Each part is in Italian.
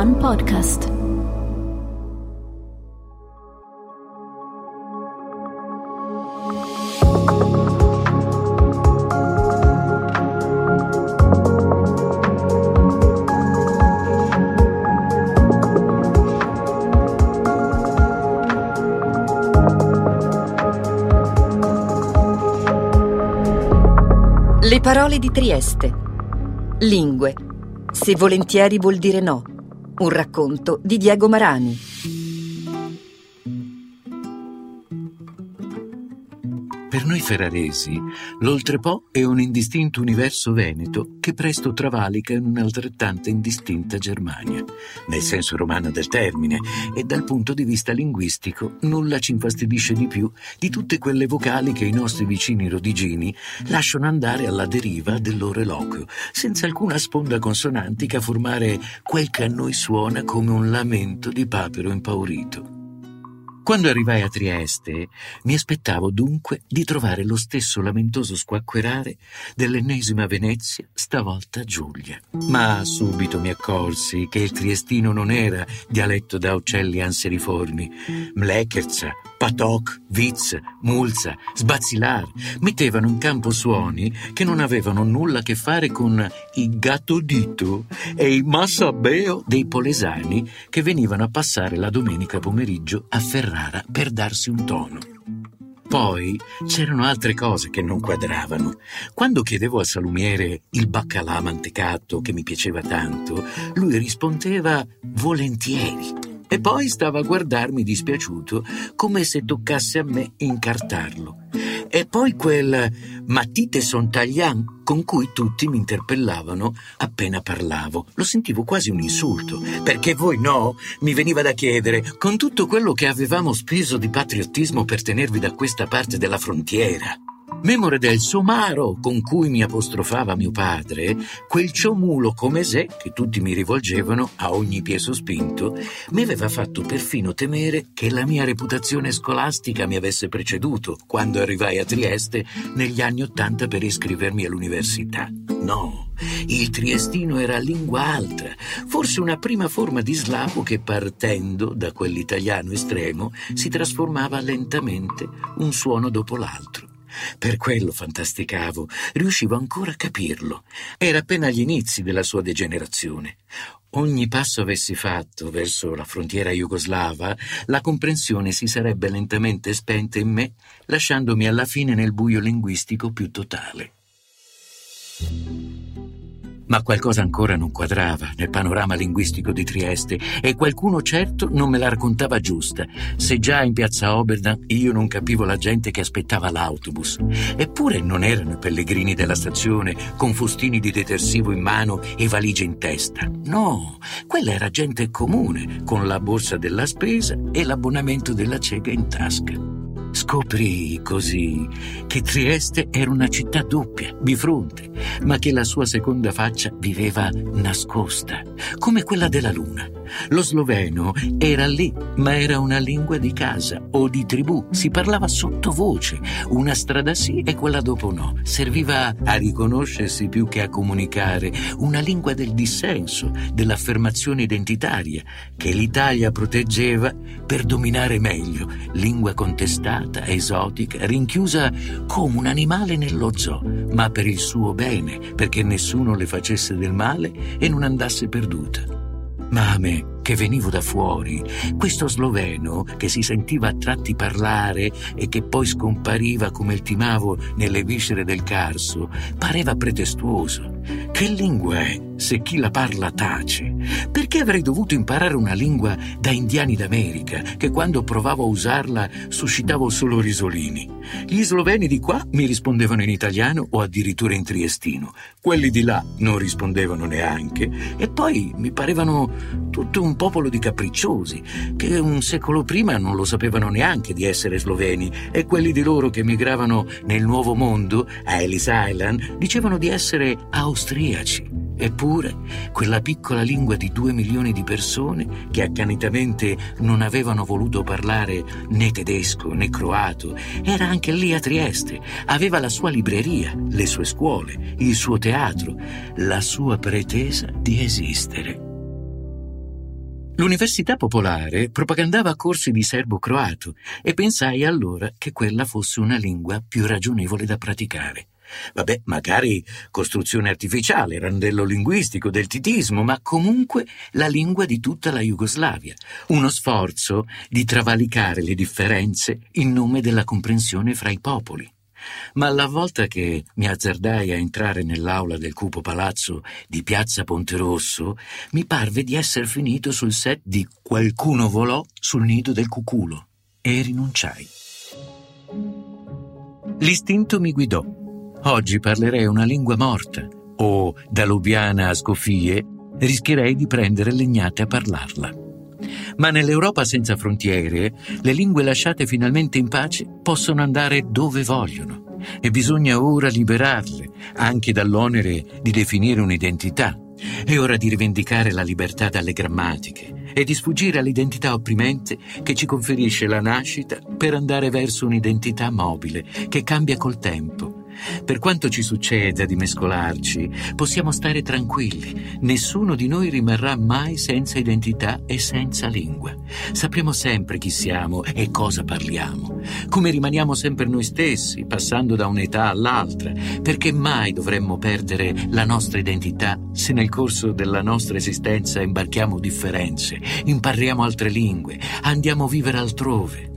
One Podcast. Le parole di Trieste. Lingue. Se volentieri vuol dire no. Un racconto di Diego Marani. Noi ferraresi, l'Oltrepo è un indistinto universo veneto che presto travalica in un'altrettanta indistinta Germania, nel senso romano del termine, e dal punto di vista linguistico nulla ci infastidisce di più di tutte quelle vocali che i nostri vicini rodigini lasciano andare alla deriva del loro eloquio, senza alcuna sponda consonantica a formare quel che a noi suona come un lamento di papero impaurito. Quando arrivai a Trieste, mi aspettavo dunque di trovare lo stesso lamentoso squacquerare dell'ennesima Venezia, stavolta Giulia. Ma subito mi accorsi che il triestino non era dialetto da uccelli anseriformi. Mlecherza, Patoc, Viz, Mulza, Sbazzilar mettevano in campo suoni che non avevano nulla a che fare con i gatodito e i massabeo dei polesani che venivano a passare la domenica pomeriggio a Ferrara per darsi un tono. Poi c'erano altre cose che non quadravano. Quando chiedevo al salumiere il baccalà mantecato che mi piaceva tanto, lui rispondeva volentieri e poi stava a guardarmi dispiaciuto come se toccasse a me incartarlo. E poi quel matite son taglian con cui tutti mi interpellavano appena parlavo. Lo sentivo quasi un insulto, perché voi no? Mi veniva da chiedere, con tutto quello che avevamo speso di patriottismo per tenervi da questa parte della frontiera. Memore del somaro con cui mi apostrofava mio padre, quel ciomulo come se, che tutti mi rivolgevano a ogni pie sospinto, mi aveva fatto perfino temere che la mia reputazione scolastica mi avesse preceduto quando arrivai a Trieste negli anni Ottanta per iscrivermi all'università. No, il triestino era lingua altra, forse una prima forma di slavo che partendo da quell'italiano estremo si trasformava lentamente un suono dopo l'altro. Per quello fantasticavo, riuscivo ancora a capirlo. Era appena agli inizi della sua degenerazione. Ogni passo avessi fatto verso la frontiera jugoslava, la comprensione si sarebbe lentamente spenta in me, lasciandomi alla fine nel buio linguistico più totale. Ma qualcosa ancora non quadrava nel panorama linguistico di Trieste e qualcuno certo non me la raccontava giusta, se già in piazza Oberdan io non capivo la gente che aspettava l'autobus. Eppure non erano i pellegrini della stazione con fustini di detersivo in mano e valigie in testa. No, quella era gente comune, con la borsa della spesa e l'abbonamento della cieca in tasca. Scoprì così che Trieste era una città doppia, bifronte, ma che la sua seconda faccia viveva nascosta, come quella della luna. Lo sloveno era lì, ma era una lingua di casa o di tribù, si parlava sottovoce, una strada sì e quella dopo no. Serviva a riconoscersi più che a comunicare, una lingua del dissenso, dell'affermazione identitaria, che l'Italia proteggeva per dominare meglio, lingua contestata, esotica, rinchiusa come un animale nello zoo, ma per il suo bene, perché nessuno le facesse del male e non andasse perduta. Ma a me, che venivo da fuori, questo sloveno che si sentiva a tratti parlare e che poi scompariva come il timavo nelle viscere del carso, pareva pretestuoso. Che lingua è se chi la parla tace? Perché avrei dovuto imparare una lingua da indiani d'America, che quando provavo a usarla suscitavo solo risolini? Gli sloveni di qua mi rispondevano in italiano o addirittura in triestino. Quelli di là non rispondevano neanche. E poi mi parevano tutto un popolo di capricciosi, che un secolo prima non lo sapevano neanche di essere sloveni, e quelli di loro che migravano nel Nuovo Mondo, a Ellis Island, dicevano di essere austriaci. Eppure, quella piccola lingua di due milioni di persone che accanitamente non avevano voluto parlare né tedesco né croato, era anche lì a Trieste. Aveva la sua libreria, le sue scuole, il suo teatro, la sua pretesa di esistere. L'Università Popolare propagandava corsi di serbo-croato e pensai allora che quella fosse una lingua più ragionevole da praticare. Vabbè, magari costruzione artificiale, randello linguistico del titismo, ma comunque la lingua di tutta la Jugoslavia. Uno sforzo di travalicare le differenze in nome della comprensione fra i popoli. Ma alla volta che mi azzardai a entrare nell'aula del cupo palazzo di Piazza Ponterosso, mi parve di essere finito sul set di Qualcuno volò sul nido del cuculo e rinunciai. L'istinto mi guidò. Oggi parlerei una lingua morta o, da Lubiana a Scofie, rischierei di prendere legnate a parlarla. Ma nell'Europa senza frontiere, le lingue lasciate finalmente in pace possono andare dove vogliono e bisogna ora liberarle, anche dall'onere di definire un'identità. È ora di rivendicare la libertà dalle grammatiche e di sfuggire all'identità opprimente che ci conferisce la nascita per andare verso un'identità mobile che cambia col tempo per quanto ci succeda di mescolarci, possiamo stare tranquilli. Nessuno di noi rimarrà mai senza identità e senza lingua. Sapremo sempre chi siamo e cosa parliamo. Come rimaniamo sempre noi stessi, passando da un'età all'altra, perché mai dovremmo perdere la nostra identità se nel corso della nostra esistenza imbarchiamo differenze, impariamo altre lingue, andiamo a vivere altrove.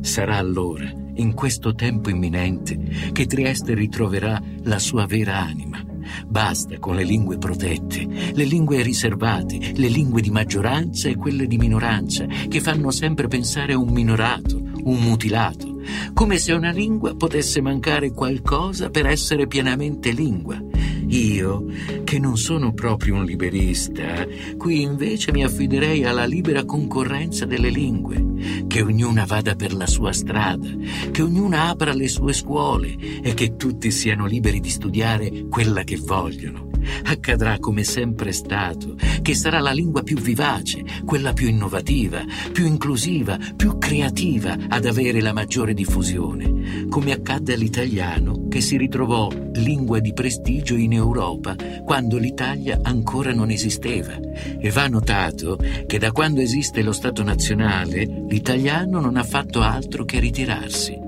Sarà allora in questo tempo imminente che Trieste ritroverà la sua vera anima. Basta con le lingue protette, le lingue riservate, le lingue di maggioranza e quelle di minoranza, che fanno sempre pensare a un minorato, un mutilato, come se una lingua potesse mancare qualcosa per essere pienamente lingua. Io, che non sono proprio un liberista, qui invece mi affiderei alla libera concorrenza delle lingue, che ognuna vada per la sua strada, che ognuna apra le sue scuole e che tutti siano liberi di studiare quella che vogliono. Accadrà come sempre stato, che sarà la lingua più vivace, quella più innovativa, più inclusiva, più creativa ad avere la maggiore diffusione, come accadde all'italiano che si ritrovò lingua di prestigio in Europa quando l'Italia ancora non esisteva. E va notato che da quando esiste lo Stato nazionale, l'italiano non ha fatto altro che ritirarsi.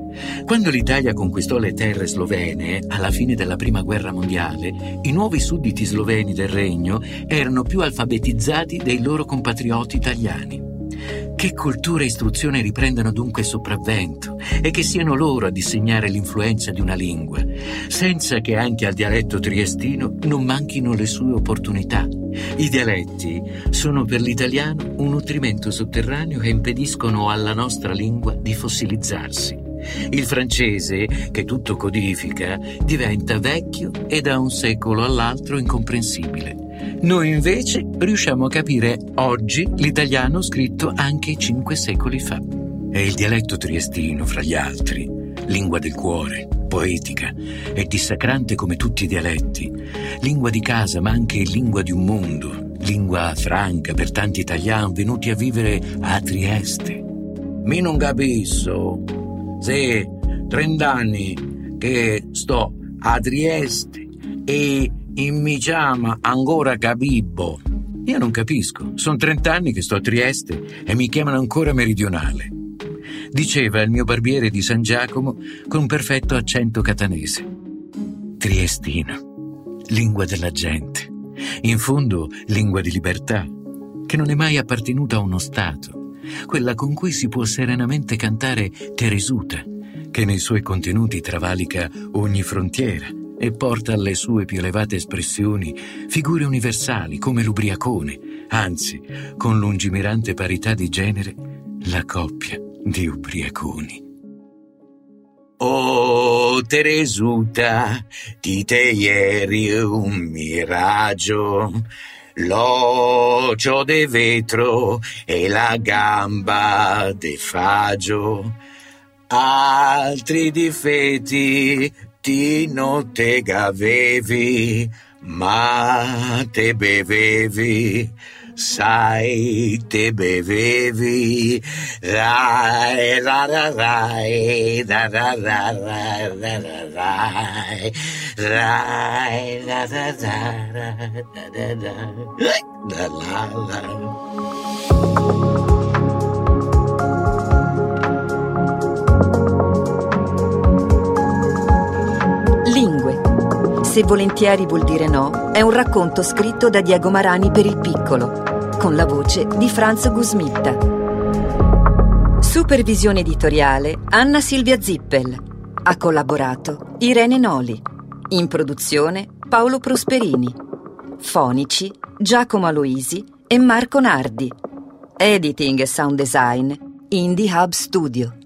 Quando l'Italia conquistò le terre slovene, alla fine della Prima Guerra Mondiale, i nuovi sudditi sloveni del regno erano più alfabetizzati dei loro compatrioti italiani. Che cultura e istruzione riprendano dunque sopravvento e che siano loro a disegnare l'influenza di una lingua, senza che anche al dialetto triestino non manchino le sue opportunità. I dialetti sono per l'italiano un nutrimento sotterraneo che impediscono alla nostra lingua di fossilizzarsi. Il francese, che tutto codifica, diventa vecchio e da un secolo all'altro incomprensibile. Noi invece riusciamo a capire oggi l'italiano scritto anche cinque secoli fa. È il dialetto triestino, fra gli altri, lingua del cuore, poetica e dissacrante come tutti i dialetti, lingua di casa ma anche lingua di un mondo, lingua franca per tanti italiani venuti a vivere a Trieste. Mi non capisco, sì, 30 anni che sto a Trieste e mi chiama ancora Capibbo. Io non capisco, sono 30 anni che sto a Trieste e mi chiamano ancora meridionale. Diceva il mio barbiere di San Giacomo con perfetto accento catanese. Triestino, lingua della gente, in fondo lingua di libertà, che non è mai appartenuta a uno Stato quella con cui si può serenamente cantare Teresuta, che nei suoi contenuti travalica ogni frontiera e porta alle sue più elevate espressioni figure universali come l'ubriacone, anzi, con lungimirante parità di genere, la coppia di ubriaconi. Oh Teresuta, di te ieri un miraggio l'ocio de vetro e la gamba de fagio. Altri difetti ti non te gavevi, ma te bevevi Sai te bevevi, rai, ra, ra, rai, da, da, da, ra ra ra rai, rai, da, da, da, da, da, da, da, la, la. Se volentieri vuol dire no è un racconto scritto da Diego Marani per il piccolo, con la voce di Franz Gusmitta. Supervisione editoriale Anna Silvia Zippel. Ha collaborato Irene Noli. In produzione Paolo Prosperini. Fonici Giacomo Aloisi e Marco Nardi. Editing e sound design Indie Hub Studio.